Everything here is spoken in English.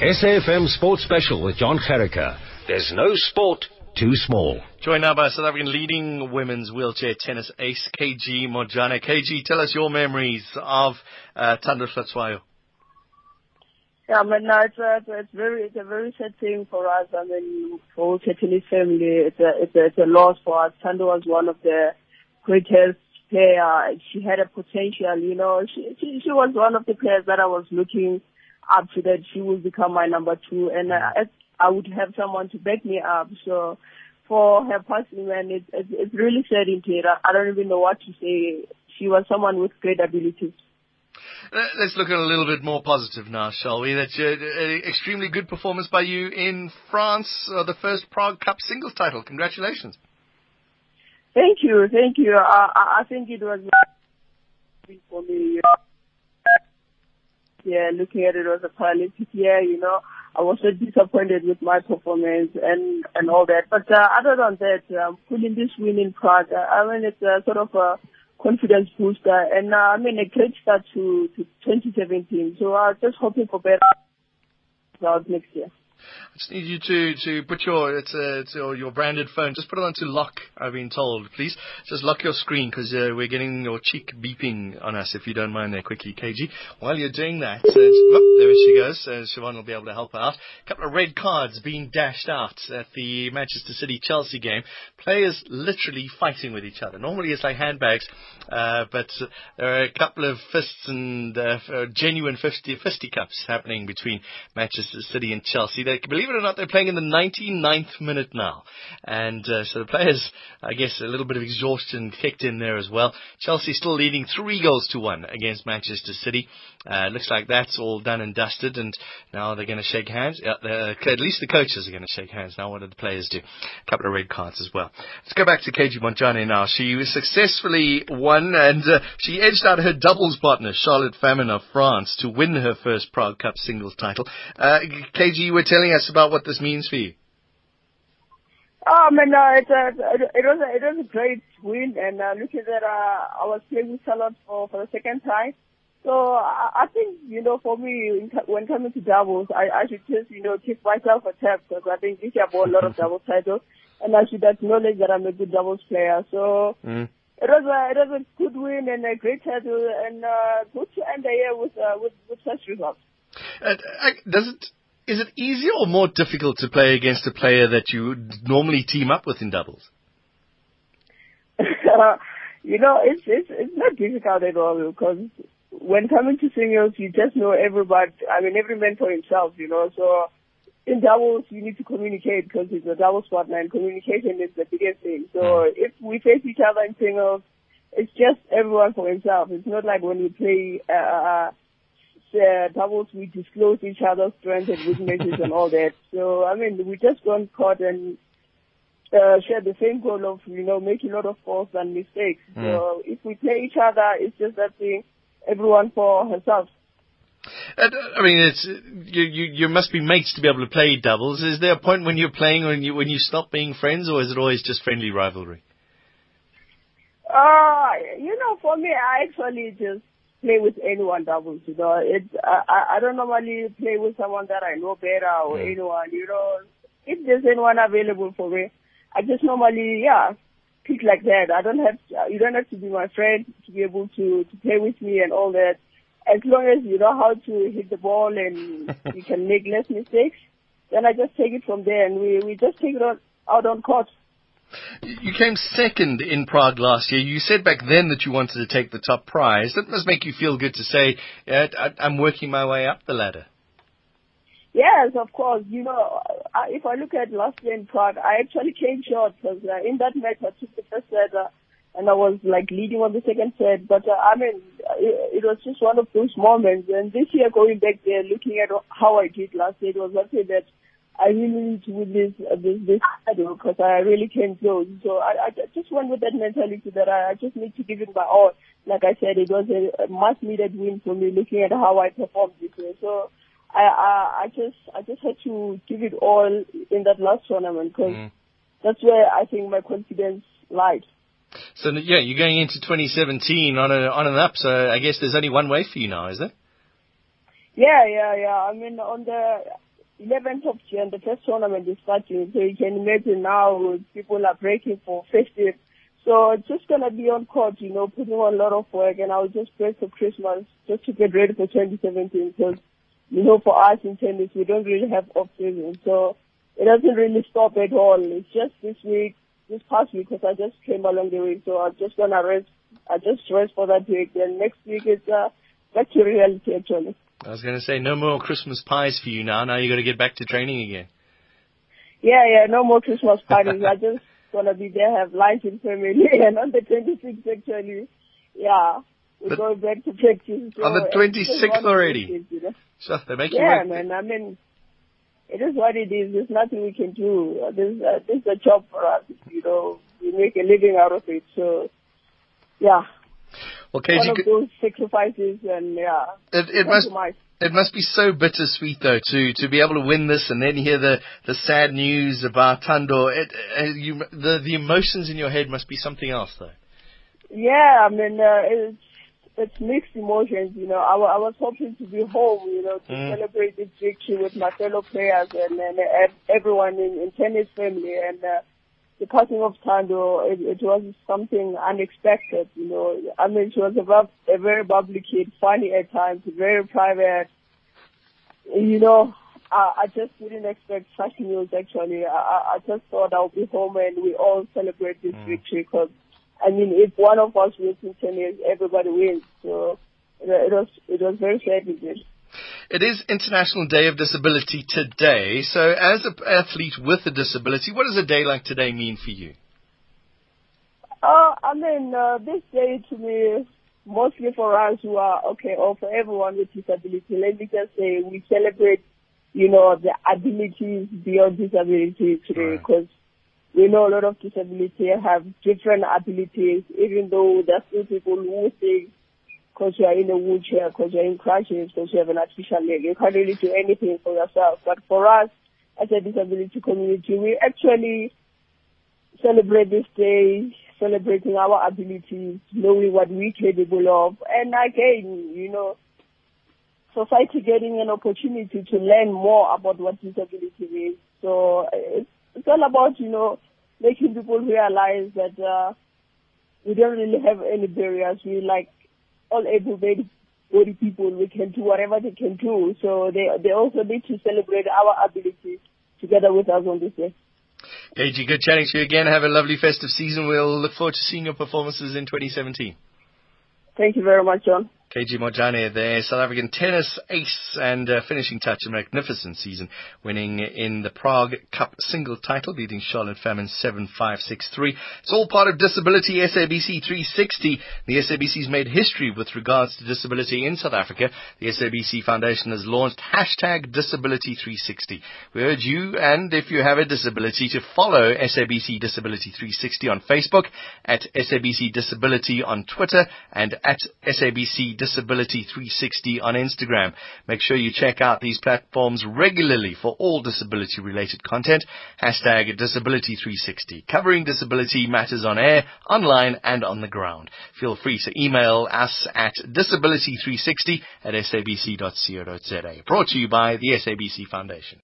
SAFM Sports Special with Jon Gericke. There's no sport too small. Joined now by South African leading women's wheelchair tennis ace, KG Montjane. KG, tell us your memories of uh, Thando Hlatshwayo. Yeah, I mean, no, it's a, it's very, it's a very sad thing for us. I mean, for the tennis family, it's a, it's a, it's a loss for us. Thando was one of the greatest player. She had a potential, you know. She, she, she was one of the players that I was looking up to that she will become my number two, and uh, I would have someone to back me up. So for her passing, man, it's it's, it's really sad indeed. I, I don't even know what to say. She was someone with great abilities. Let's look at a little bit more positive now, shall we? That's an extremely good performance by you in France, uh, the first Prague Cup singles title. Congratulations. Thank you, thank you. I, I think it was for me. Yeah, looking at it as a Paralympic year, you know, I was so disappointed with my performance and and all that. But uh, other than that, um, pulling this win in Prague, uh, I mean, it's a sort of a confidence booster, and uh, I mean a great start to to 2017. So I'm uh, just hoping for better results next year. I just need you to, to put your it's, a, it's your, branded phone. Just put it onto lock. I've been told. Please just lock your screen because uh, we're getting your cheek beeping on us. If you don't mind, there quickly, KG. While you're doing that, uh, oh, there she goes. Uh, Siobhan will be able to help her out. A couple of red cards being dashed out at the Manchester City Chelsea game. Players literally fighting with each other. Normally it's like handbags, uh, but there are a couple of fists and uh, genuine fisty, fisticuffs happening between Manchester City and Chelsea. Believe it or not, they're playing in the 99th minute now. And uh, so the players, I guess, a little bit of exhaustion kicked in there as well. Chelsea still leading three goals to one against Manchester City. Uh, looks like that's all done and dusted, and now they're going to shake hands. Uh, at least the coaches are going to shake hands. Now, what did the players do? A couple of red cards as well. Let's go back to KG Montjane now. She successfully won, and uh, she edged out her doubles partner, Charlotte Famin of France, to win her first Prague Cup singles title. Uh, KG, you were telling us about what this means for you? Oh man, no, it's a, it was a, it was a great win, and uh, looking at uh, I was playing with Charlotte for for the second time. So I, I think you know, for me, when coming to doubles, I, I should just you know give myself a tap because I think this year I won a lot of doubles titles, and I should acknowledge that I'm a good doubles player. So. Mm. It was a it was a good win and a great title and uh, good to end the year with uh, with with such results. Uh, does it is it easier or more difficult to play against a player that you normally team up with in doubles? you know, it's, it's it's not difficult at all because when coming to singles, you just know everybody. I mean, every man for himself. You know, so in doubles, you need to communicate because it's a doubles partner, and communication is the biggest thing. So mm. if we face each other in singles, it's just everyone for himself. It's not like when you play. Uh, uh doubles, we disclose each other's strengths and weaknesses and all that. So, I mean, we just don't caught and uh, share the same goal of, you know, making a lot of faults and mistakes. Mm. So, if we play each other, it's just that thing, everyone for herself. Uh, I mean, it's you, you. You must be mates to be able to play doubles. Is there a point when you're playing when you when you stop being friends, or is it always just friendly rivalry? Uh, you know, for me, I actually just play with anyone doubles. You know, it I I don't normally play with someone that I know better or mm. anyone. You know, if there's anyone available for me, I just normally yeah pick like that. I don't have to, you don't have to be my friend to be able to to play with me and all that. As long as you know how to hit the ball and you can make less mistakes, then I just take it from there and we we just take it out on court. You came second in Prague last year. You said back then that you wanted to take the top prize. That must make you feel good to say, yeah, I'm working my way up the ladder. Yes, of course. You know, if I look at last year in Prague, I actually came short because uh, in that match I took the first set uh, and I was like leading on the second set. But uh, I mean, it, it was just one of those moments. And this year, going back there, looking at how I did last year, it was something that I really need to win this uh, this this title because I really came close. So I, I just went with that mentality that I, I just need to give it my all. Like I said, it was a, a much needed win for me, looking at how I performed this year. So I, I I just I just had to give it all in that last tournament because mm. that's where I think my confidence lied. So yeah, you're going into 2017 on a on an up. So I guess there's only one way for you now, is there? Yeah, yeah, yeah. I mean, on the 11th of June, the first tournament is starting. So you can imagine now people are breaking for festive. So it's just gonna be on court, you know, putting on a lot of work, and I'll just break for Christmas just to get ready for 2017. Because you know, for us in tennis, we don't really have off season, so it doesn't really stop at all. It's just this week, this past week, because I just came along the way, so I'm just gonna rest. I just rest for that week, and next week it's uh, back to reality actually. I was going to say, no more Christmas pies for you now. Now you got to get back to training again. Yeah, yeah, no more Christmas parties. I just gonna be there, have lunch in family, and on the 26th actually, yeah, we're But- going back to practice. So On the 26th just one of those already? things, you know? So they make you Yeah, man. I mean, it is what it is. There's nothing we can do. This, uh, this is a job for us. You know, we make a living out of it. So, yeah, Well, one KG, of those sacrifices, and yeah, it, it must it must be so bittersweet though to to be able to win this and then hear the the sad news about Thando. It, uh, you the the emotions in your head must be something else though. Yeah, I mean, uh, it's it's mixed emotions. You know, I, I was hoping to be home. You know, to Mm. celebrate this victory with my fellow players and, and uh, everyone in, in tennis family. And uh, the passing of Thando, it, it was something unexpected. You know, I mean, she was a, a very bubbly kid, funny at times, very private. You know. I, I just didn't expect such news actually. I, I just thought I'll be home and we all celebrate this mm. victory because I mean, if one of us wins in tennis, everybody wins. So it, it was it was very sad indeed. It is International Day of Disability today. So, as an athlete with a disability, what does a day like today mean for you? Uh, I mean, uh, this day to me, mostly for us who are okay, or for everyone with disability, let me just say we celebrate, you know, the abilities beyond disability today Right. because we know a lot of disability have different abilities, even though there are still people who think because you are in a wheelchair, because you're in crutches, because you have an artificial leg, you can't really do anything for yourself. But for us, as a disability community, we actually celebrate this day, celebrating our abilities, knowing what we're capable of, and again, you know, society getting an opportunity to learn more about what disability is. So it's, it's all about, you know, making people realize that uh, we don't really have any barriers. We like all able-bodied people. We can do whatever they can do. So they they also need to celebrate our abilities together with us on this day. KG, good chatting to you again. Have a lovely festive season. We'll look forward to seeing your performances in 2017. Thank you very much, Jon. KG Montjane, the South African tennis ace and uh, finishing touch a magnificent season, winning in the Prague Cup single title, beating Charlotte Famin 7-5-6-3. It's all part of Disability SABC 360. The SABC's made history with regards to disability in South Africa. The SABC Foundation has launched hashtag Disability 360. We urge you, and if you have a disability, to follow SABC Disability 360 on Facebook, at SABC Disability on Twitter, and at SABC Disability 360 on Instagram. Make sure you check out these platforms regularly for all disability related content. Hashtag Disability 360, covering disability matters on air, online, and on the ground. Feel free to email us at disability360 at sabc.co.za. Brought to you by the SABC Foundation.